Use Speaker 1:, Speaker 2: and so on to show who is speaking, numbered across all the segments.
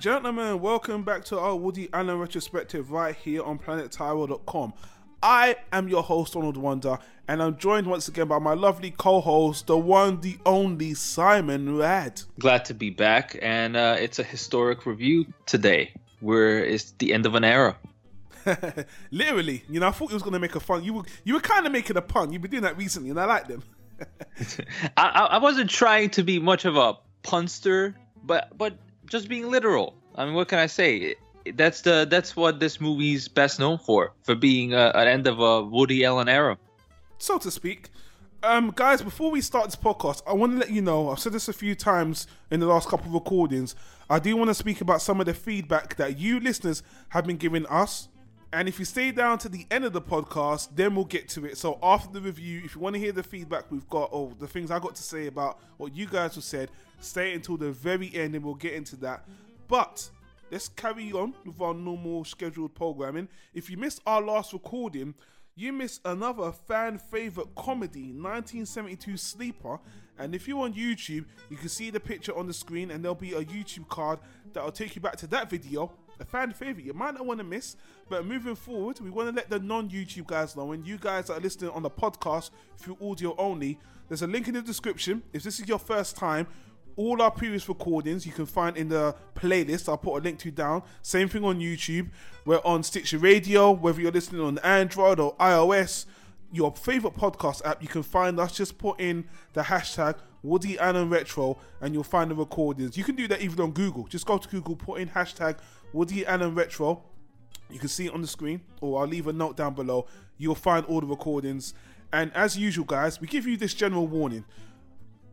Speaker 1: and gentlemen, welcome back to our Woody Allen retrospective right here on planettyro.com. I am your host, Donald Wonder, and I'm joined once again by my lovely co host, the one, the only Simon Rad.
Speaker 2: Glad to be back, and uh, it's a historic review today, where it's the end of an era.
Speaker 1: Literally, you know, I thought you was gonna make a fun. You were you were kind of making a pun. You've been doing that recently, and I like them.
Speaker 2: I, I wasn't trying to be much of a punster, but but just being literal. I mean, what can I say? That's the that's what this movie's best known for, for being a, an end of a Woody Allen era,
Speaker 1: so to speak. Um, guys, before we start this podcast, I want to let you know I've said this a few times in the last couple of recordings. I do want to speak about some of the feedback that you listeners have been giving us. And if you stay down to the end of the podcast, then we'll get to it. So after the review, if you want to hear the feedback we've got or the things I got to say about what you guys have said, stay until the very end and we'll get into that. But let's carry on with our normal scheduled programming. If you missed our last recording, you missed another fan favorite comedy, 1972 Sleeper. And if you're on YouTube, you can see the picture on the screen, and there'll be a YouTube card that will take you back to that video. A fan favorite you might not want to miss, but moving forward, we want to let the non YouTube guys know. And you guys that are listening on the podcast through audio only, there's a link in the description. If this is your first time, all our previous recordings you can find in the playlist. I'll put a link to down. Same thing on YouTube. We're on Stitcher Radio, whether you're listening on Android or iOS, your favorite podcast app, you can find us. Just put in the hashtag Woody Allen Retro and you'll find the recordings. You can do that even on Google. Just go to Google, put in hashtag Woody Allen Retro. You can see it on the screen, or I'll leave a note down below. You'll find all the recordings. And as usual, guys, we give you this general warning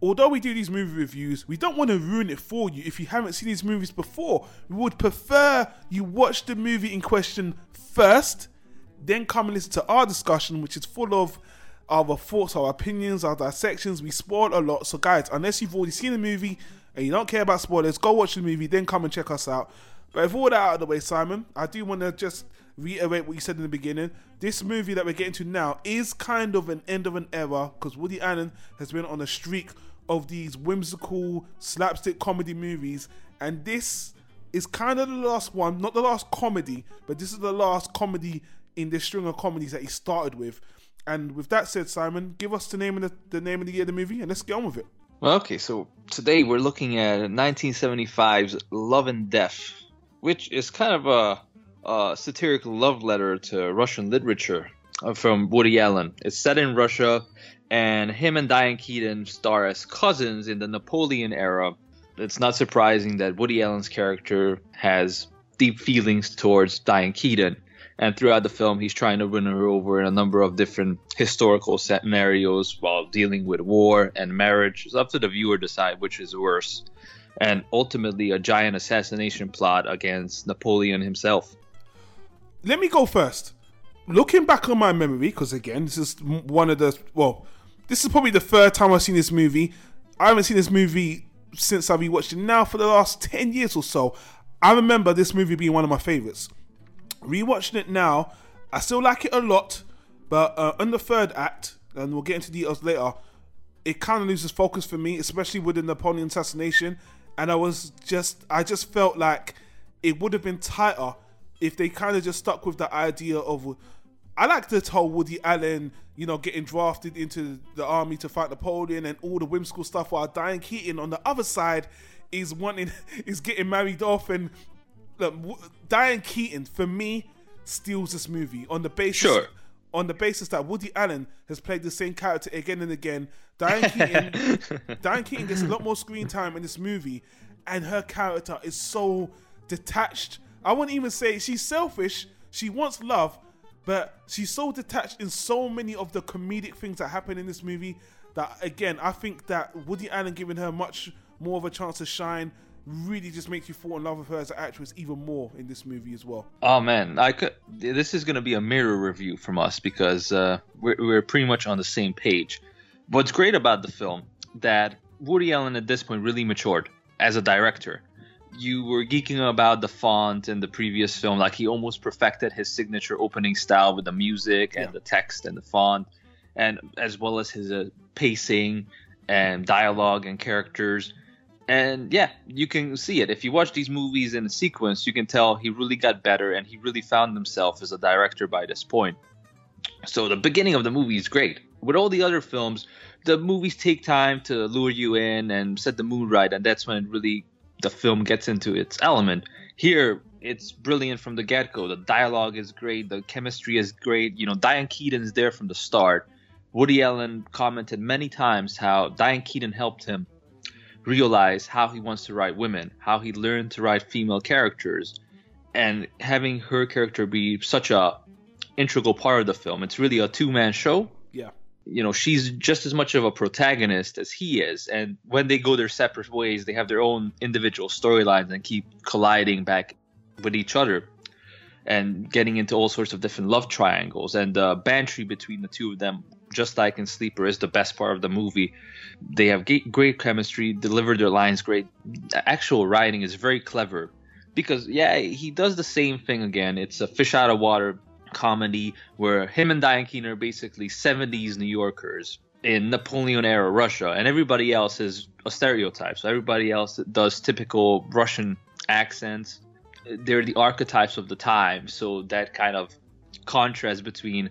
Speaker 1: although we do these movie reviews, we don't want to ruin it for you if you haven't seen these movies before. We would prefer you watch the movie in question first, then come and listen to our discussion, which is full of our thoughts, our opinions, our dissections. We spoil a lot. So, guys, unless you've already seen the movie and you don't care about spoilers, go watch the movie, then come and check us out. But with all that out of the way, Simon, I do want to just reiterate what you said in the beginning. This movie that we're getting to now is kind of an end of an era because Woody Allen has been on a streak of these whimsical slapstick comedy movies, and this is kind of the last one, not the last comedy, but this is the last comedy in this string of comedies that he started with. And with that said, Simon, give us the name of the, the name of the year of the movie, and let's get on with it.
Speaker 2: Well, okay, so today we're looking at 1975's Love and Death, which is kind of a uh, satirical love letter to Russian literature uh, from Woody Allen. It's set in Russia, and him and Diane Keaton star as cousins in the Napoleon era. It's not surprising that Woody Allen's character has deep feelings towards Diane Keaton. And throughout the film, he's trying to win her over in a number of different historical scenarios while dealing with war and marriage. It's up to the viewer to decide which is worse. And ultimately, a giant assassination plot against Napoleon himself
Speaker 1: let me go first. Looking back on my memory, because again, this is one of the well, this is probably the third time I've seen this movie. I haven't seen this movie since I've rewatched it now for the last ten years or so. I remember this movie being one of my favorites. Rewatching it now, I still like it a lot, but uh, in the third act, and we'll get into details later, it kind of loses focus for me, especially with the Napoleon assassination. And I was just, I just felt like it would have been tighter if they kind of just stuck with the idea of I like to tell Woody Allen, you know, getting drafted into the army to fight Napoleon and all the whimsical stuff while Diane Keaton on the other side is wanting is getting married off and look, Diane Keaton for me steals this movie on the basis
Speaker 2: sure.
Speaker 1: On the basis that Woody Allen has played the same character again and again. Diane Keaton Diane Keaton gets a lot more screen time in this movie and her character is so detached I wouldn't even say she's selfish. She wants love, but she's so detached in so many of the comedic things that happen in this movie that again, I think that Woody Allen giving her much more of a chance to shine really just makes you fall in love with her as an actress even more in this movie as well.
Speaker 2: Oh man, I could. This is gonna be a mirror review from us because uh, we're we're pretty much on the same page. What's great about the film that Woody Allen at this point really matured as a director you were geeking about the font in the previous film like he almost perfected his signature opening style with the music and yeah. the text and the font and as well as his uh, pacing and dialogue and characters And yeah, you can see it. If you watch these movies in a sequence, you can tell he really got better and he really found himself as a director by this point. So the beginning of the movie is great. With all the other films, the movies take time to lure you in and set the mood right, and that's when really the film gets into its element. Here, it's brilliant from the get go. The dialogue is great, the chemistry is great. You know, Diane Keaton is there from the start. Woody Allen commented many times how Diane Keaton helped him realize how he wants to write women, how he learned to write female characters, and having her character be such a integral part of the film. It's really a two man show.
Speaker 1: Yeah.
Speaker 2: You know, she's just as much of a protagonist as he is. And when they go their separate ways, they have their own individual storylines and keep colliding back with each other and getting into all sorts of different love triangles. And the banter between the two of them, just like in Sleeper, is the best part of the movie. They have great chemistry, deliver their lines great. The actual writing is very clever because, yeah, he does the same thing again. It's a fish out of water comedy where him and Diane Keaton are basically 70s New Yorkers in Napoleon era Russia, and everybody else is a stereotype. So everybody else does typical Russian accents. They're the archetypes of the time. So that kind of contrast between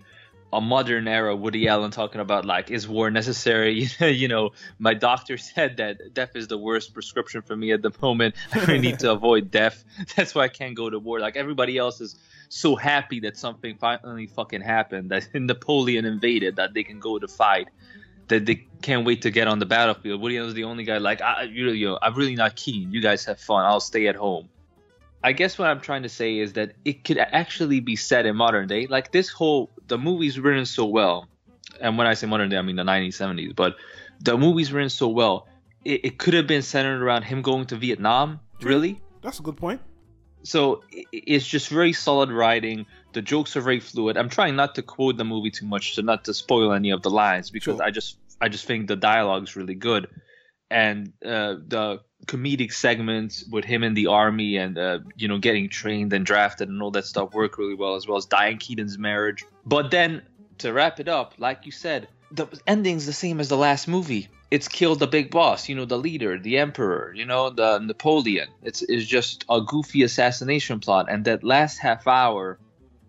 Speaker 2: a modern era Woody Allen talking about like is war necessary? you know, my doctor said that death is the worst prescription for me at the moment. I really need to avoid death. That's why I can't go to war. Like everybody else is so happy that something finally fucking happened, that Napoleon invaded, that they can go to fight, that they can't wait to get on the battlefield. Woody Allen's the only guy like, I, you know, I'm really not keen. You guys have fun. I'll stay at home. I guess what I'm trying to say is that it could actually be set in modern day. Like this whole, the movie's written so well, and when I say modern day, I mean the 1970s. But the movie's written so well, it, it could have been centered around him going to Vietnam. Really?
Speaker 1: That's a good point
Speaker 2: so it's just very solid writing. The jokes are very fluid. I'm trying not to quote the movie too much, to not to spoil any of the lines because sure. I just I just think the dialogue is really good, and uh, the comedic segments with him in the army and uh, you know getting trained and drafted and all that stuff work really well as well as Diane Keaton's marriage. But then to wrap it up, like you said, the ending's the same as the last movie it's killed the big boss, you know, the leader, the emperor, you know, the Napoleon. It's it's just a goofy assassination plot, and that last half hour,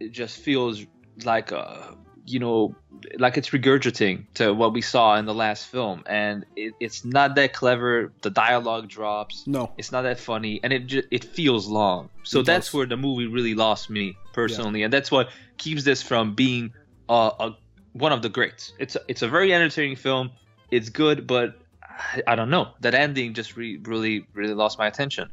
Speaker 2: it just feels like a, you know, like it's regurgitating to what we saw in the last film, and it, it's not that clever. The dialogue drops.
Speaker 1: No,
Speaker 2: it's not that funny, and it just, it feels long. So it that's does. where the movie really lost me personally, yeah. and that's what keeps this from being a, a one of the greats. It's a, it's a very entertaining film it's good, but I, I don't know. That ending just re- really, really lost my attention.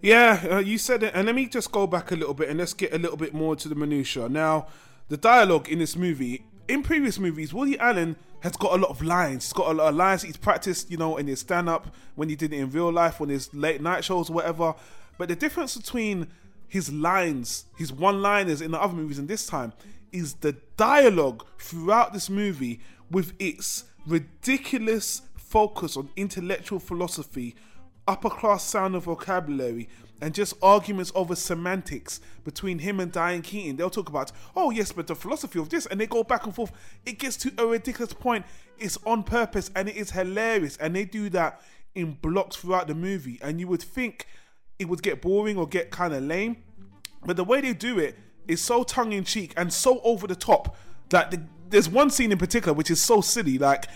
Speaker 1: Yeah, uh, you said it, and let me just go back a little bit and let's get a little bit more to the minutia. Now, the dialogue in this movie, in previous movies, Woody Allen has got a lot of lines. He's got a lot of lines he's practiced, you know, in his stand-up when he did it in real life, on his late night shows, or whatever. But the difference between his lines, his one-liners in the other movies and this time, is the dialogue throughout this movie with its ridiculous focus on intellectual philosophy, upper class sound of vocabulary, and just arguments over semantics between him and Diane Keaton. They'll talk about, oh yes, but the philosophy of this, and they go back and forth. It gets to a ridiculous point. It's on purpose and it is hilarious, and they do that in blocks throughout the movie. And you would think it would get boring or get kind of lame, but the way they do it is so tongue in cheek and so over the top that the there's one scene in particular which is so silly. Like,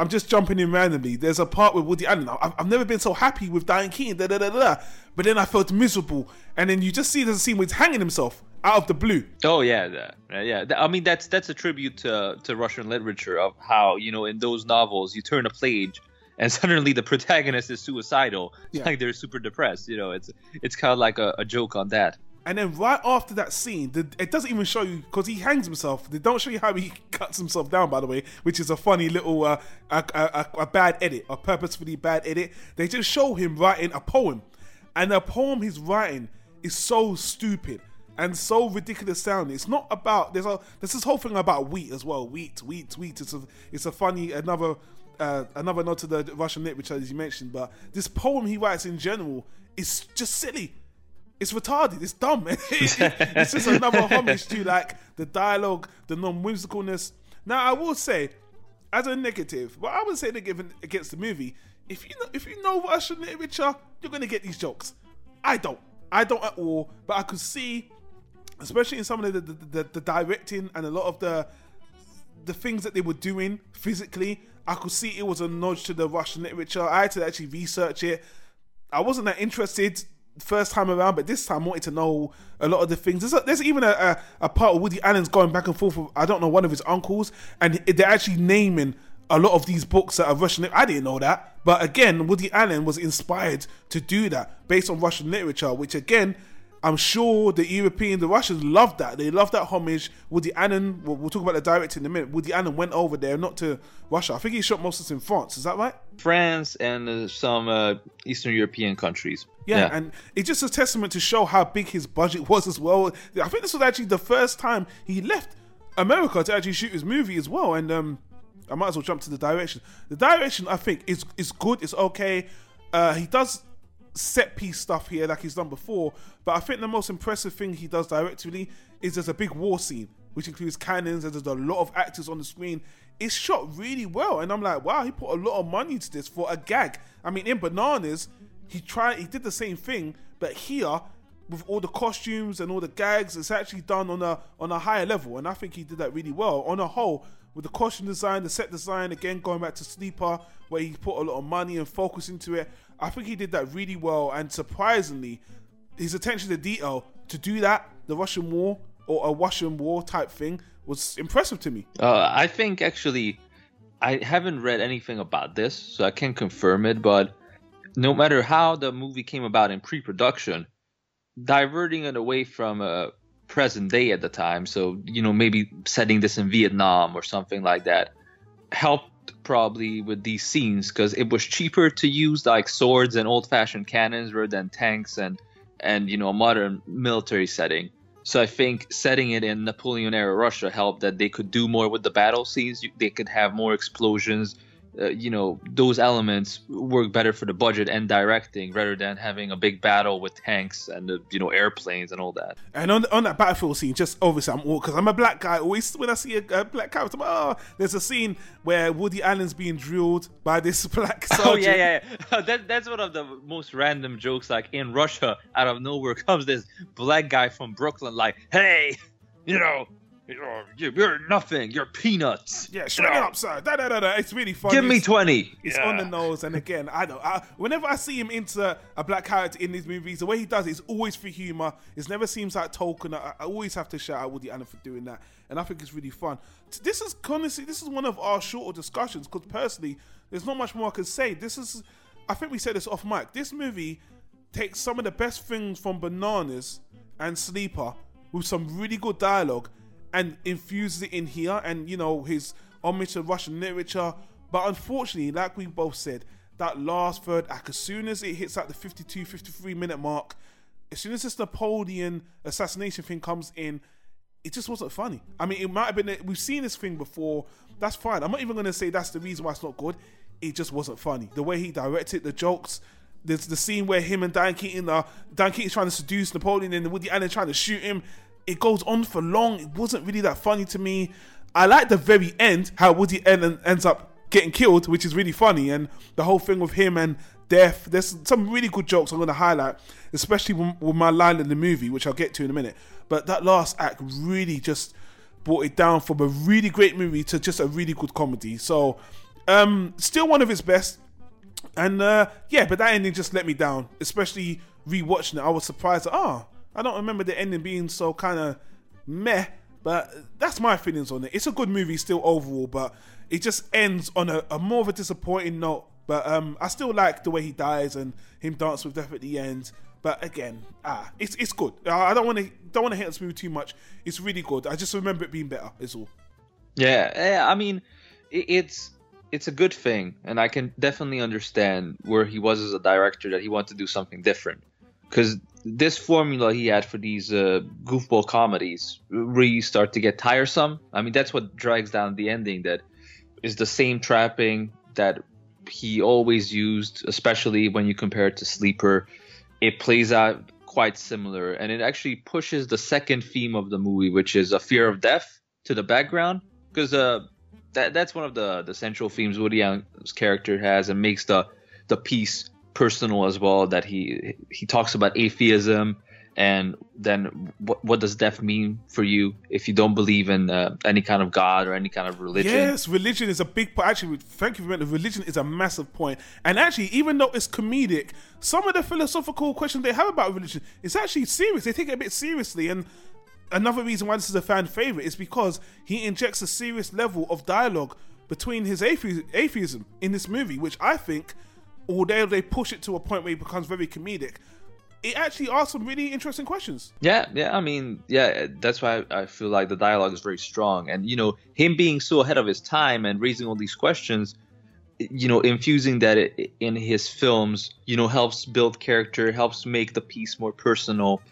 Speaker 1: I'm just jumping in randomly. There's a part with Woody Allen. I've, I've never been so happy with Diane Keaton. Da, da, da, da. But then I felt miserable. And then you just see there's a scene where he's hanging himself out of the blue.
Speaker 2: Oh yeah, yeah. I mean that's that's a tribute to to Russian literature of how you know in those novels you turn a page and suddenly the protagonist is suicidal. Yeah. Like they're super depressed. You know, it's it's kind of like a, a joke on that.
Speaker 1: And then right after that scene, the, it doesn't even show you because he hangs himself. They don't show you how he cuts himself down, by the way, which is a funny little uh, a, a, a, bad edit, a purposefully bad edit. They just show him writing a poem, and the poem he's writing is so stupid and so ridiculous sounding. It's not about there's a there's this whole thing about wheat as well. Wheat, wheat, wheat. It's a it's a funny another uh, another note to the Russian literature as you mentioned. But this poem he writes in general is just silly it's retarded. It's dumb. it's just another homage to like the dialogue, the non-whimsicalness. Now, I will say, as a negative, but I would say negative against the movie, if you know if you know Russian literature, you're gonna get these jokes. I don't. I don't at all. But I could see, especially in some of the the, the, the directing and a lot of the the things that they were doing physically, I could see it was a nudge to the Russian literature. I had to actually research it. I wasn't that interested first time around, but this time I wanted to know a lot of the things. There's, a, there's even a, a, a, part of Woody Allen's going back and forth with, I don't know, one of his uncles, and they're actually naming a lot of these books that are Russian. I didn't know that. But again, Woody Allen was inspired to do that based on Russian literature, which again, I'm sure the European, the Russians love that. They love that homage. Woody Allen, we'll, we'll, talk about the director in a minute. Woody Allen went over there, not to Russia. I think he shot most of it in France. Is that right?
Speaker 2: France and uh, some uh, Eastern European countries.
Speaker 1: Yeah, yeah, and it's just a testament to show how big his budget was as well. I think this was actually the first time he left America to actually shoot his movie as well. And um, I might as well jump to the direction. The direction, I think, is is good. It's okay. Uh, he does set piece stuff here like he's done before, but I think the most impressive thing he does directly is there's a big war scene, which includes cannons and there's a lot of actors on the screen. It's shot really well, and I'm like, wow, he put a lot of money into this for a gag. I mean, in Bananas, he tried, he did the same thing, but here with all the costumes and all the gags, it's actually done on a on a higher level, and I think he did that really well. On a whole, with the costume design, the set design, again going back to Sleeper, where he put a lot of money and focus into it. I think he did that really well, and surprisingly, his attention to detail to do that, the Russian war or a Russian war type thing, was impressive to me.
Speaker 2: Uh, I think actually, I haven't read anything about this, so I can't confirm it. But no matter how the movie came about in pre-production, diverting it away from a present day at the time. So, you know, maybe setting this in Vietnam or something like that helped probably with these scenes because it was cheaper to use like swords and old fashioned cannons rather than tanks and, and, you know, a modern military setting. So I think setting it in Napoleon era Russia helped that they could do more with the battle scenes. They could have more explosions uh, you know those elements work better for the budget and directing rather than having a big battle with tanks and uh, you know airplanes and all that.
Speaker 1: And on on that battlefield scene, just obviously I'm all because I'm a black guy. Always when I see a, a black character, I'm, oh, there's a scene where Woody Allen's being drilled by this black sergeant.
Speaker 2: Oh yeah, yeah, yeah. that, that's one of the most random jokes. Like in Russia, out of nowhere comes this black guy from Brooklyn, like, hey, you know, Oh, you're nothing. You're peanuts.
Speaker 1: Yeah, straight up, sir. Da, da, da, da. It's really funny.
Speaker 2: Give me twenty.
Speaker 1: It's yeah. on the nose, and again, I don't. I, whenever I see him into a black character in these movies, the way he does it is always for humor. It never seems like token. I, I always have to shout out Woody Allen for doing that, and I think it's really fun. This is honestly, this is one of our shorter discussions because personally, there's not much more I can say. This is, I think we said this off mic. This movie takes some of the best things from Bananas and Sleeper with some really good dialogue and infuses it in here and you know his homage to Russian literature. But unfortunately, like we both said, that last third act, as soon as it hits at the 52, 53 minute mark, as soon as this Napoleon assassination thing comes in, it just wasn't funny. I mean, it might have been, we've seen this thing before. That's fine. I'm not even going to say that's the reason why it's not good. It just wasn't funny. The way he directed the jokes, there's the scene where him and Diane Keaton are, Diane Keaton's trying to seduce Napoleon and Woody Allen trying to shoot him it goes on for long. It wasn't really that funny to me. I like the very end, how Woody ends up getting killed, which is really funny, and the whole thing with him and death. There's some really good jokes I'm going to highlight, especially with my line in the movie, which I'll get to in a minute. But that last act really just brought it down from a really great movie to just a really good comedy. So, um, still one of its best. And uh, yeah, but that ending just let me down, especially rewatching it. I was surprised. Ah, oh, I don't remember the ending being so kind of meh, but that's my feelings on it. It's a good movie still overall, but it just ends on a, a more of a disappointing note. But um, I still like the way he dies and him dance with death at the end. But again, ah, it's it's good. I don't want to don't want to hit this movie too much. It's really good. I just remember it being better. Is all.
Speaker 2: Yeah, yeah. I mean, it's it's a good thing, and I can definitely understand where he was as a director that he wanted to do something different because this formula he had for these uh, goofball comedies really start to get tiresome. I mean, that's what drags down the ending. That is the same trapping that he always used, especially when you compare it to Sleeper. It plays out quite similar, and it actually pushes the second theme of the movie, which is a fear of death, to the background. Because uh, that that's one of the the central themes Woody Allen's character has, and makes the the piece personal as well. That he he talks about atheism and then what, what does death mean for you if you don't believe in uh, any kind of god or any kind of religion?
Speaker 1: Yes religion is a big part actually thank you for that religion is a massive point. And actually even though it's comedic some of the philosophical questions they have about religion is actually serious. They take it a bit seriously. And another reason why this is a fan favorite is because he injects a serious level of dialogue between his athe- atheism in this movie which i think although they push it to a point where it becomes very comedic it actually asks some really interesting questions.
Speaker 2: Yeah, yeah. I mean, yeah. That's why I feel like the dialogue is very strong, and you know, him being so ahead of his time and raising all these questions, you know, infusing that in his films, you know, helps build character, helps make the piece more personal,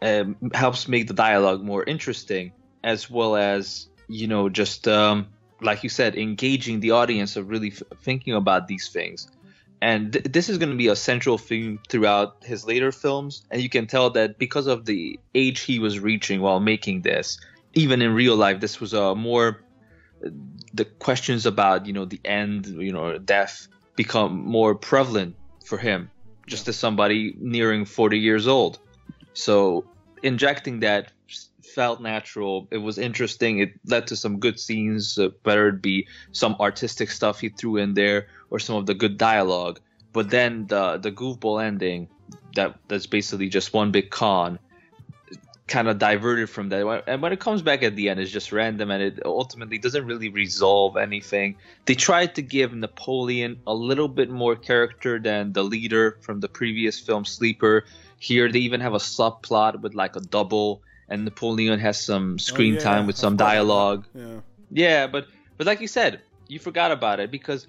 Speaker 2: um, helps make the dialogue more interesting, as well as you know, just um, like you said, engaging the audience of really f- thinking about these things and th- this is going to be a central theme throughout his later films. And you can tell that because of the age he was reaching while making this even in real life this was a more the questions about you know the end you know death become more prevalent for him. Just as somebody nearing 40 years old. So injecting that felt natural it was interesting. It led to some good scenes uh, whether it be some artistic stuff he threw in there or some of the good dialogue. But then the the goofball ending that that's basically just one big con kind of diverted from that. And when it comes back at the end, it's just random and it ultimately doesn't really resolve anything. They tried to give Napoleon a little bit more character than the leader from the previous film, Sleeper. Here, they even have a subplot with like a double, and Napoleon has some oh, screen oh, yeah. time with some dialogue.
Speaker 1: Yeah.
Speaker 2: Yeah, but but like you said, you forgot about it because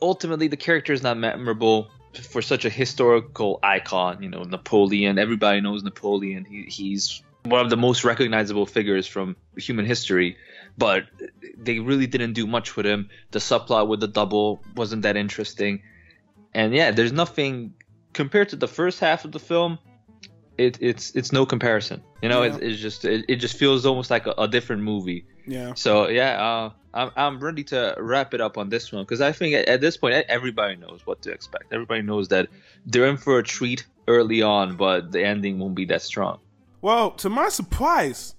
Speaker 2: ultimately the character is not memorable for such a historical icon. You know, Napoleon. Everybody knows Napoleon. He, he's one of the most recognizable figures from human history. But they really didn't do much with him. The subplot with the double wasn't that interesting. And yeah, there's nothing compared to the first half of the film. It, it's it's no comparison. You know, yeah. it, it's just it, it just feels almost like a, a different movie.
Speaker 1: Yeah.
Speaker 2: So yeah, uh, I'm I'm ready to wrap it up on this one because I think at, at, this point everybody knows what to expect. Everybody knows that they're in for a treat early on, but the ending won't be that strong.
Speaker 1: Well, to my surprise,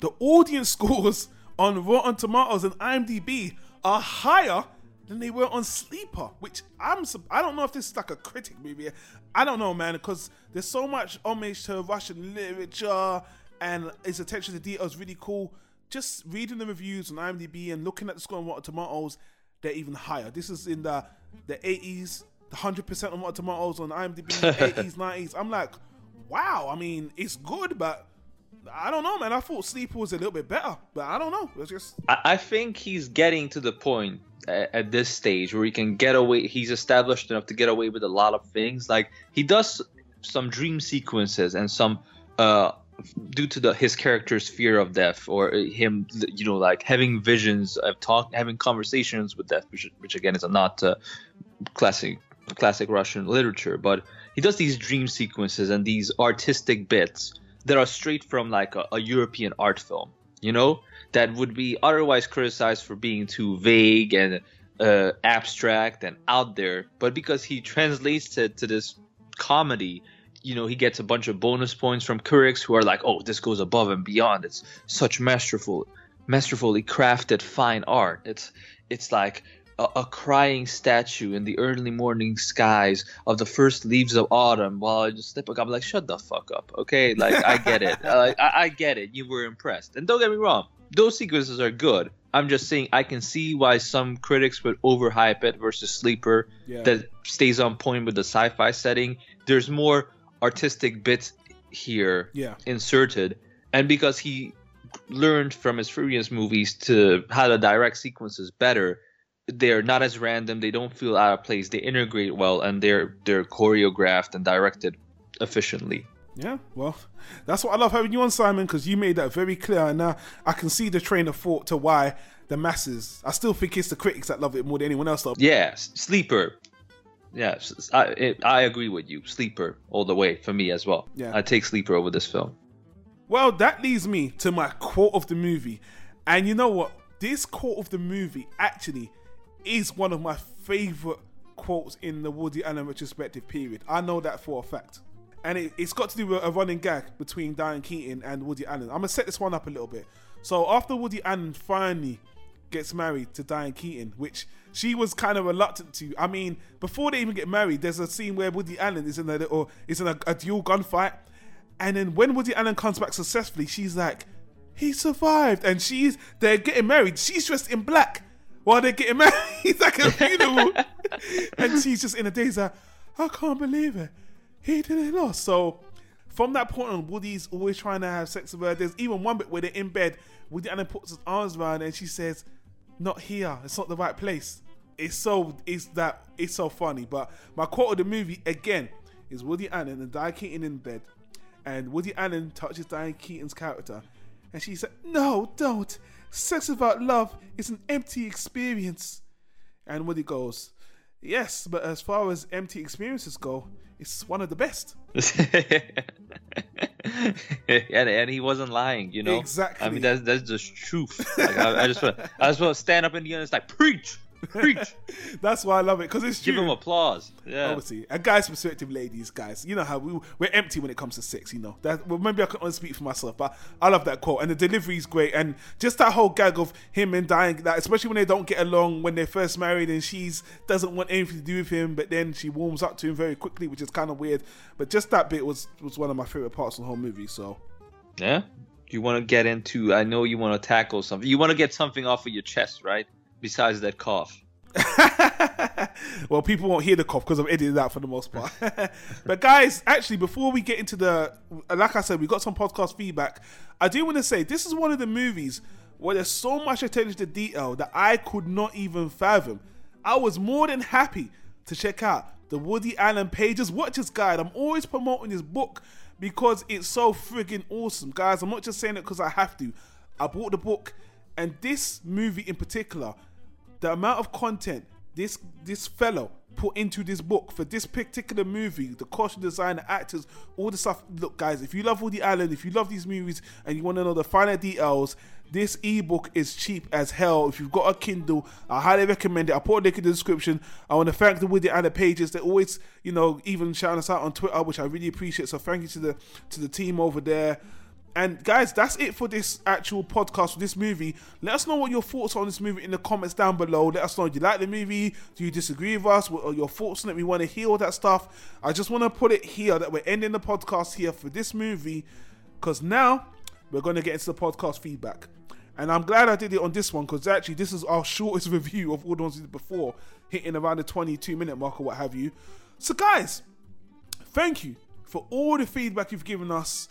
Speaker 1: the audience scores on Rotten Tomatoes and IMDb are higher than they were on Sleeper, which I'm I don't know if this is like a critic movie. I don't know, man, because there's so much homage to Russian literature and its attention to detail is really cool just reading the reviews on IMDb and looking at the score on Rotten Tomatoes, they're even higher. This is in the the 80s, the 100% on Rotten Tomatoes on IMDb, 80s, 90s. I'm like, wow. I mean, it's good, but I don't know, man. I thought Sleeper was a little bit better, but I don't know. It's just.
Speaker 2: I think he's getting to the point at this stage where he can get away. He's established enough to get away with a lot of things. Like he does some dream sequences and some uh, due to the his character's fear of death or him you know like having visions of talk having conversations with death which, which again is a not uh, classic classic russian literature but he does these dream sequences and these artistic bits that are straight from like a, a european art film you know that would be otherwise criticized for being too vague and uh, abstract and out there but because he translates it to this comedy you know he gets a bunch of bonus points from critics who are like, "Oh, this goes above and beyond. It's such masterful, masterfully crafted fine art. It's it's like a, a, crying statue in the early morning skies of the first leaves of autumn." While I just slip, I'm like, "Shut the fuck up, okay? Like I get it. I, I get it. You were impressed, and don't get me wrong, those sequences are good." I'm just saying I can see why some critics would overhype it versus Sleeper yeah. that stays on point with the sci-fi setting. There's more artistic bits here
Speaker 1: yeah.
Speaker 2: inserted, and because he learned from his previous movies to how to direct sequences better, they're not as random. They don't feel out of place. They integrate well, and they're they're choreographed and directed efficiently.
Speaker 1: Yeah, well, that's what I love having you on, Simon, because you made that very clear, and now I can see the train of thought to why the masses. I still think it's the critics that love it more than anyone else. Though.
Speaker 2: Yeah, Sleeper yeah, I it, I agree with you. Sleeper all the way for me as well.
Speaker 1: Yeah,
Speaker 2: I take Sleeper over this film.
Speaker 1: Well, that leads me to my quote of the movie, and you know what? This quote of the movie actually is one of my favorite quotes in the Woody Allen retrospective period. I know that for a fact. And it, it's got to do with a running gag between Diane Keaton and Woody Allen. I'm gonna set this one up a little bit. So after Woody Allen finally gets married to Diane Keaton, which she was kind of reluctant to. I mean, before they even get married, there's a scene where Woody Allen is in a little, is in a, a duel gunfight, and then when Woody Allen comes back successfully, she's like, "He survived," and she's they're getting married. She's dressed in black while they're getting married. It's like a funeral, and she's just in a daze. Like, I can't believe it. He didn't lost. So from that point on, Woody's always trying to have sex with her. There's even one bit where they're in bed. Woody Allen puts his arms around and she says, "Not here. It's not the right place." It's so it's that it's so funny. But my quote of the movie again is Woody Allen and Diane Keaton in bed, and Woody Allen touches Diane Keaton's character, and she said, "No, don't. Sex without love is an empty experience." And Woody goes, "Yes, but as far as empty experiences go, it's one of the best."
Speaker 2: and, and he wasn't lying, you know.
Speaker 1: Exactly.
Speaker 2: I mean, that's that's just truth. Like, I, I just want, I just want to stand up in the end. It's like preach, preach.
Speaker 1: That's why I love it because it's true.
Speaker 2: Give him applause. Yeah.
Speaker 1: Obviously, a guy's perspective, ladies, guys. You know how we we're empty when it comes to sex. You know that. Well, maybe I can only speak for myself, but I love that quote and the delivery is great. And just that whole gag of him and Diane, that especially when they don't get along when they're first married, and she's doesn't want anything to do with him, but then she warms up to him very quickly, which is kind of weird. But just that bit was was one of my favorite parts of the whole movie. So
Speaker 2: Yeah. You want to get into? I know you want to tackle something. You want to get something off of your chest, right? Besides that cough.
Speaker 1: well, people won't hear the cough because I've edited that for the most part. but guys, actually, before we get into the, like I said, we got some podcast feedback. I do want to say this is one of the movies where there's so much attention to detail that I could not even fathom. I was more than happy to check out the Woody Allen Pages Watchers Guide. I'm always promoting this book because it's so friggin' awesome, guys. I'm not just saying it because I have to. I bought the book, and this movie in particular the amount of content this this fellow put into this book for this particular movie, the costume design, the actors, all the stuff. Look, guys, if you love Woody Allen, if you love these movies, and you want to know the finer details, this ebook is cheap as hell. If you've got a Kindle, I highly recommend it. I put a link in the description. I want to thank the Woody Allen pages. They always, you know, even shouting us out on Twitter, which I really appreciate. So thank you to the to the team over there. And guys, that's it for this actual podcast for this movie. Let us know what your thoughts on this movie in the comments down below. Let us know do you like the movie? Do you disagree with us? What are your thoughts on it? We want to hear all that stuff. I just want to put it here that we're ending the podcast here for this movie because now we're going to get into the podcast feedback. And I'm glad I did it on this one because actually this is our shortest review of all the ones we did before, hitting around the 22 minute mark or what have you. So guys, thank you for all the feedback you've given us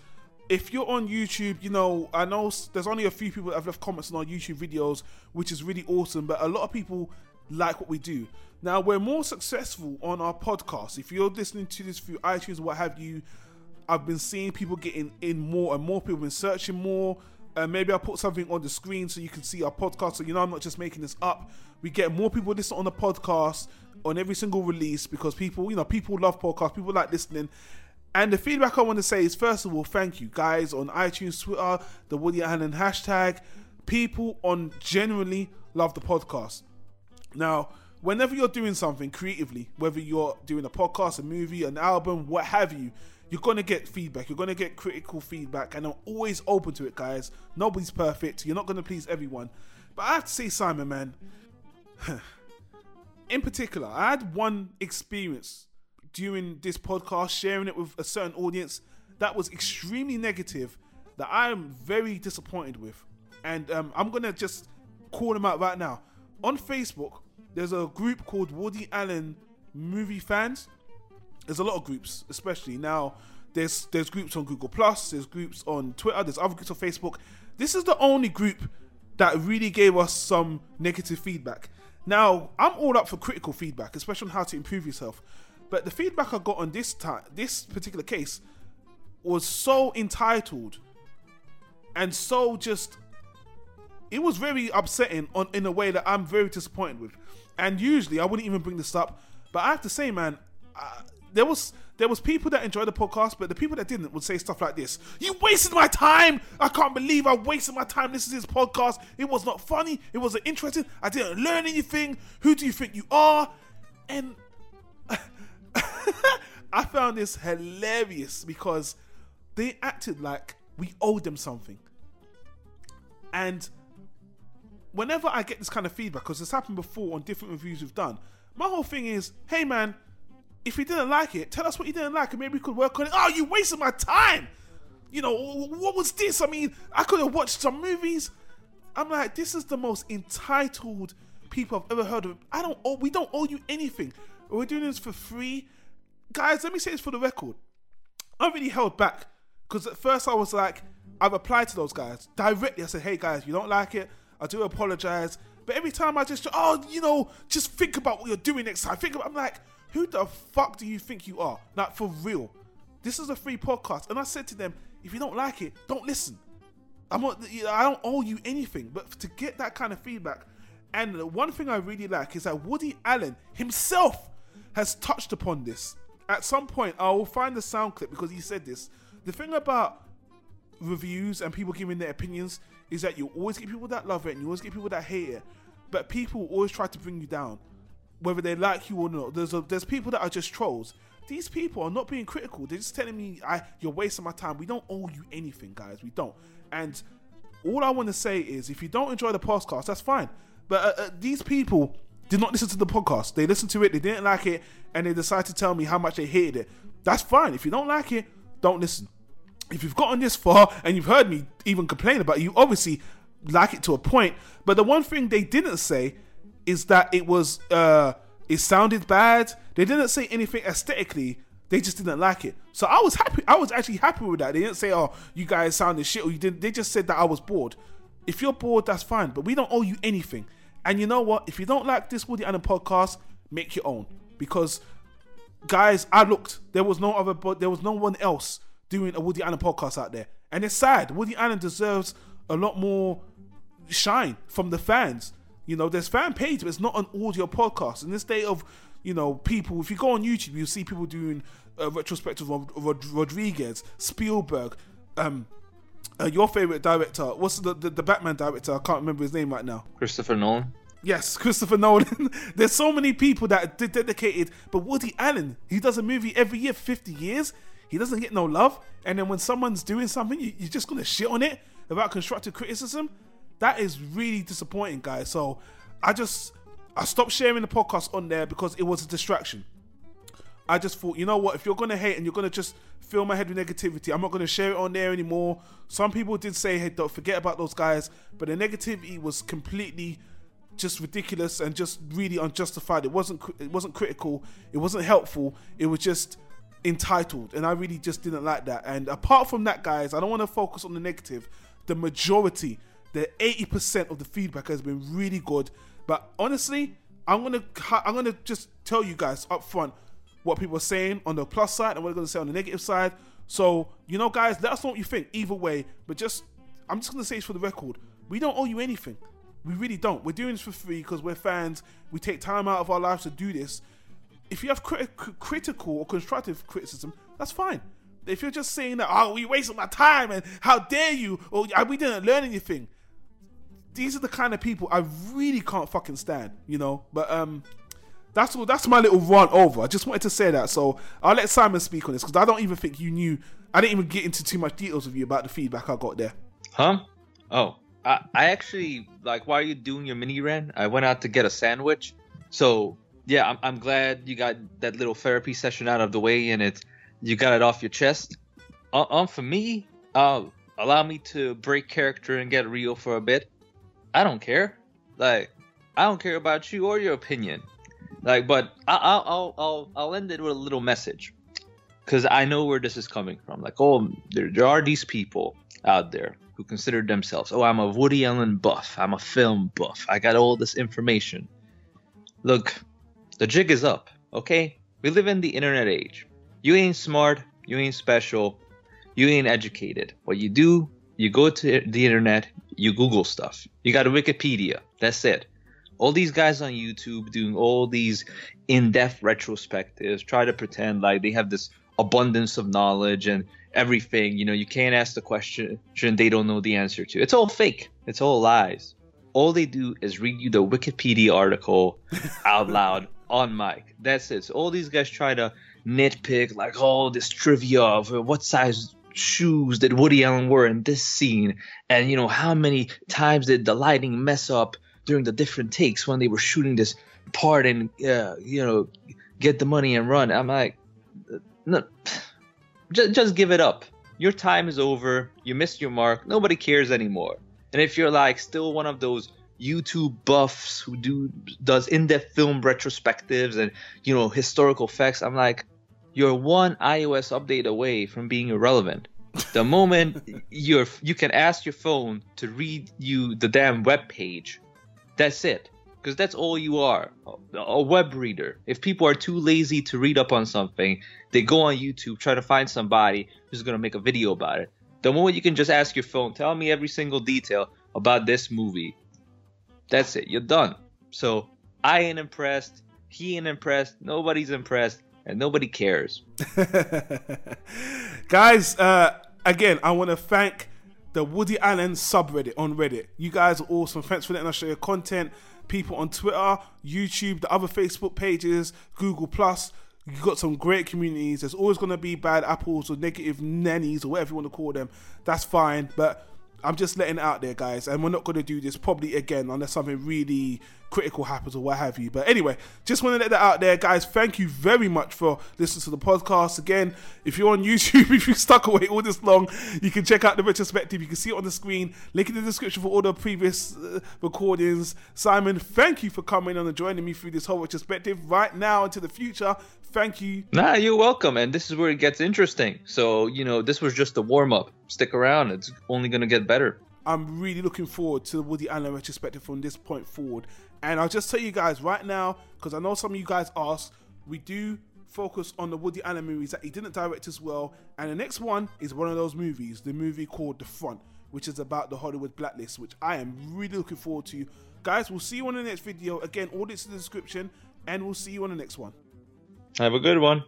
Speaker 1: if you're on YouTube, you know, I know there's only a few people that have left comments on our YouTube videos, which is really awesome, but a lot of people like what we do. Now, we're more successful on our podcast. If you're listening to this through iTunes, what have you, I've been seeing people getting in more and more. People been searching more. Uh, maybe I'll put something on the screen so you can see our podcast. So, you know, I'm not just making this up. We get more people listening on the podcast on every single release because people, you know, people love podcasts. People like listening. And the feedback I want to say is first of all, thank you guys on iTunes, Twitter, the Woody Allen hashtag. People on genuinely love the podcast. Now, whenever you're doing something creatively, whether you're doing a podcast, a movie, an album, what have you, you're gonna get feedback. You're gonna get critical feedback, and I'm always open to it, guys. Nobody's perfect. You're not gonna please everyone. But I have to say, Simon, man, in particular, I had one experience during this podcast, sharing it with a certain audience that was extremely negative, that I am very disappointed with. And um, I'm gonna just call them out right now. On Facebook, there's a group called Woody Allen Movie Fans. There's a lot of groups, especially now. There's there's groups on Google Plus, there's groups on Twitter, there's other groups on Facebook. This is the only group that really gave us some negative feedback. Now, I'm all up for critical feedback, especially on how to improve yourself. But the feedback I got on this time, this particular case, was so entitled and so just. It was very upsetting on in a way that I'm very disappointed with. And usually I wouldn't even bring this up, but I have to say, man, uh, there was there was people that enjoyed the podcast, but the people that didn't would say stuff like this: "You wasted my time. I can't believe I wasted my time listening to this podcast. It was not funny. It wasn't interesting. I didn't learn anything. Who do you think you are?" And I found this hilarious because they acted like we owed them something. And whenever I get this kind of feedback, because it's happened before on different reviews we've done, my whole thing is, hey man, if you didn't like it, tell us what you didn't like, and maybe we could work on it. Oh, you wasted my time. You know what was this? I mean, I could have watched some movies. I'm like, this is the most entitled people I've ever heard of. I don't owe, we don't owe you anything. We're doing this for free. Guys, let me say this for the record. I really held back because at first I was like, I replied to those guys directly. I said, hey guys, you don't like it. I do apologize. But every time I just, oh, you know, just think about what you're doing next time. Think about, I'm like, who the fuck do you think you are? Like, for real. This is a free podcast. And I said to them, if you don't like it, don't listen. I'm not, I don't owe you anything. But to get that kind of feedback, and the one thing I really like is that Woody Allen himself has touched upon this. At some point, I will find the sound clip because he said this. The thing about reviews and people giving their opinions is that you always get people that love it and you always get people that hate it. But people always try to bring you down, whether they like you or not. There's a, there's people that are just trolls. These people are not being critical. They're just telling me, "I you're wasting my time." We don't owe you anything, guys. We don't. And all I want to say is, if you don't enjoy the podcast, that's fine. But uh, uh, these people did not listen to the podcast. They listened to it, they didn't like it, and they decided to tell me how much they hated it. That's fine. If you don't like it, don't listen. If you've gotten this far and you've heard me even complain about it, you obviously like it to a point. But the one thing they didn't say is that it was uh it sounded bad. They didn't say anything aesthetically. They just didn't like it. So I was happy. I was actually happy with that. They didn't say, "Oh, you guys sounded shit," or you didn't. They just said that I was bored. If you're bored, that's fine. But we don't owe you anything. And you know what? If you don't like this Woody Allen podcast, make your own. Because, guys, I looked. There was no other, but there was no one else doing a Woody Allen podcast out there. And it's sad. Woody Allen deserves a lot more shine from the fans. You know, there's fan page, but it's not an audio podcast. In this day of, you know, people, if you go on YouTube, you'll see people doing a retrospective of Rod- Rodriguez, Spielberg, um, uh, your favorite director. What's the, the, the Batman director? I can't remember his name right now.
Speaker 2: Christopher Nolan.
Speaker 1: Yes, Christopher Nolan. There's so many people that are dedicated, but Woody Allen, he does a movie every year, 50 years. He doesn't get no love. And then when someone's doing something, you, you're just gonna shit on it about constructive criticism. That is really disappointing, guys. So I just I stopped sharing the podcast on there because it was a distraction. I just thought, you know what, if you're gonna hate and you're gonna just fill my head with negativity, I'm not gonna share it on there anymore. Some people did say, hey, don't forget about those guys, but the negativity was completely just ridiculous and just really unjustified. It wasn't it wasn't critical. It wasn't helpful. It was just entitled, and I really just didn't like that. And apart from that, guys, I don't want to focus on the negative. The majority, the 80% of the feedback has been really good. But honestly, I'm gonna I'm gonna just tell you guys up front what people are saying on the plus side and what they're going to say on the negative side. So, you know, guys, let us know what you think either way. But just, I'm just going to say this for the record. We don't owe you anything. We really don't. We're doing this for free because we're fans. We take time out of our lives to do this. If you have crit- critical or constructive criticism, that's fine. If you're just saying that, oh, we wasted my time and how dare you, or we didn't learn anything, these are the kind of people I really can't fucking stand, you know. But um, that's all. That's my little run over. I just wanted to say that. So I'll let Simon speak on this because I don't even think you knew. I didn't even get into too much details with you about the feedback I got there.
Speaker 2: Huh? Oh, I, I actually like while you're doing your mini rant, I went out to get a sandwich. So yeah, I'm, I'm glad you got that little therapy session out of the way and it you got it off your chest. Um, um for me, uh, allow me to break character and get real for a bit. I don't care. Like I don't care about you or your opinion. Like, but I'll I'll I'll I'll end it with a little message, because I know where this is coming from. Like, oh, there there are these people out there who consider themselves, oh, I'm a Woody Allen buff, I'm a film buff, I got all this information. Look, the jig is up, okay? We live in the internet age. You ain't smart, you ain't special, you ain't educated. What you do, you go to the internet, you Google stuff. You got a Wikipedia. That's it all these guys on YouTube doing all these in-depth retrospectives, try to pretend like they have this abundance of knowledge and everything. You know, you can't ask the question they don't know the answer to. It's all fake. It's all lies. All they do is read you the Wikipedia article out loud on mic. That's it. So all these guys try to nitpick like all oh, this trivia of what size shoes did Woody Allen wear in this scene, and you know how many times did the lighting mess up during the different takes when they were shooting this part and uh, you know get the money and run. I'm like, no, just just give it up. Your time is over. You missed your mark. Nobody cares anymore. And if you're like still one of those YouTube buffs who do does in-depth film retrospectives and you know historical facts, I'm like, you're one iOS update away from being irrelevant. The moment you're you can ask your phone to read you the damn web page, that's it. Because that's all you are, a web reader. If people are too lazy to read up on something, they go on YouTube, try to find somebody who's gonna make a video about it. The moment you can just ask your phone, tell me every single detail about this movie, that's it. You're done. So I ain't impressed. He ain't impressed. Nobody's impressed and nobody cares.
Speaker 1: guys, uh, again, I want to thank the Woody Allen subreddit on Reddit. You guys are awesome. Thanks for letting us share your content. People on Twitter, YouTube, the other Facebook pages, Google Plus. You've got some great communities. There's always going to be bad apples or negative nannies or whatever you want to call them. That's fine, but I'm just letting it out there, guys. And we're not going to do this probably again unless something really critical happens or what have you. But anyway, just want to let that out there, guys. Thank you very much for listening to the podcast. Again, if you're on YouTube, if you stuck away all this long, you can check out the retrospective. You can see it on the screen. Link in the description for all the previous uh, recordings. Simon, thank you for coming on and joining me through this whole retrospective right now into the future. Thank you.
Speaker 2: Nah, you're welcome. And this is where it gets interesting. So, you know, this was just a warm up. Stick around. It's only going to get better.
Speaker 1: I'm really looking forward to the Woody Allen retrospective from this point forward. And I'll just tell you guys right now, because I know some of you guys asked, we do focus on the Woody Allen movies that he didn't direct as well. And the next one is one of those movies, the movie called The Front, which is about the Hollywood blacklist, which I am really looking forward to. Guys, we'll see you on the next video. Again, all this in the description, and we'll see you on the next one.
Speaker 2: Have a good one.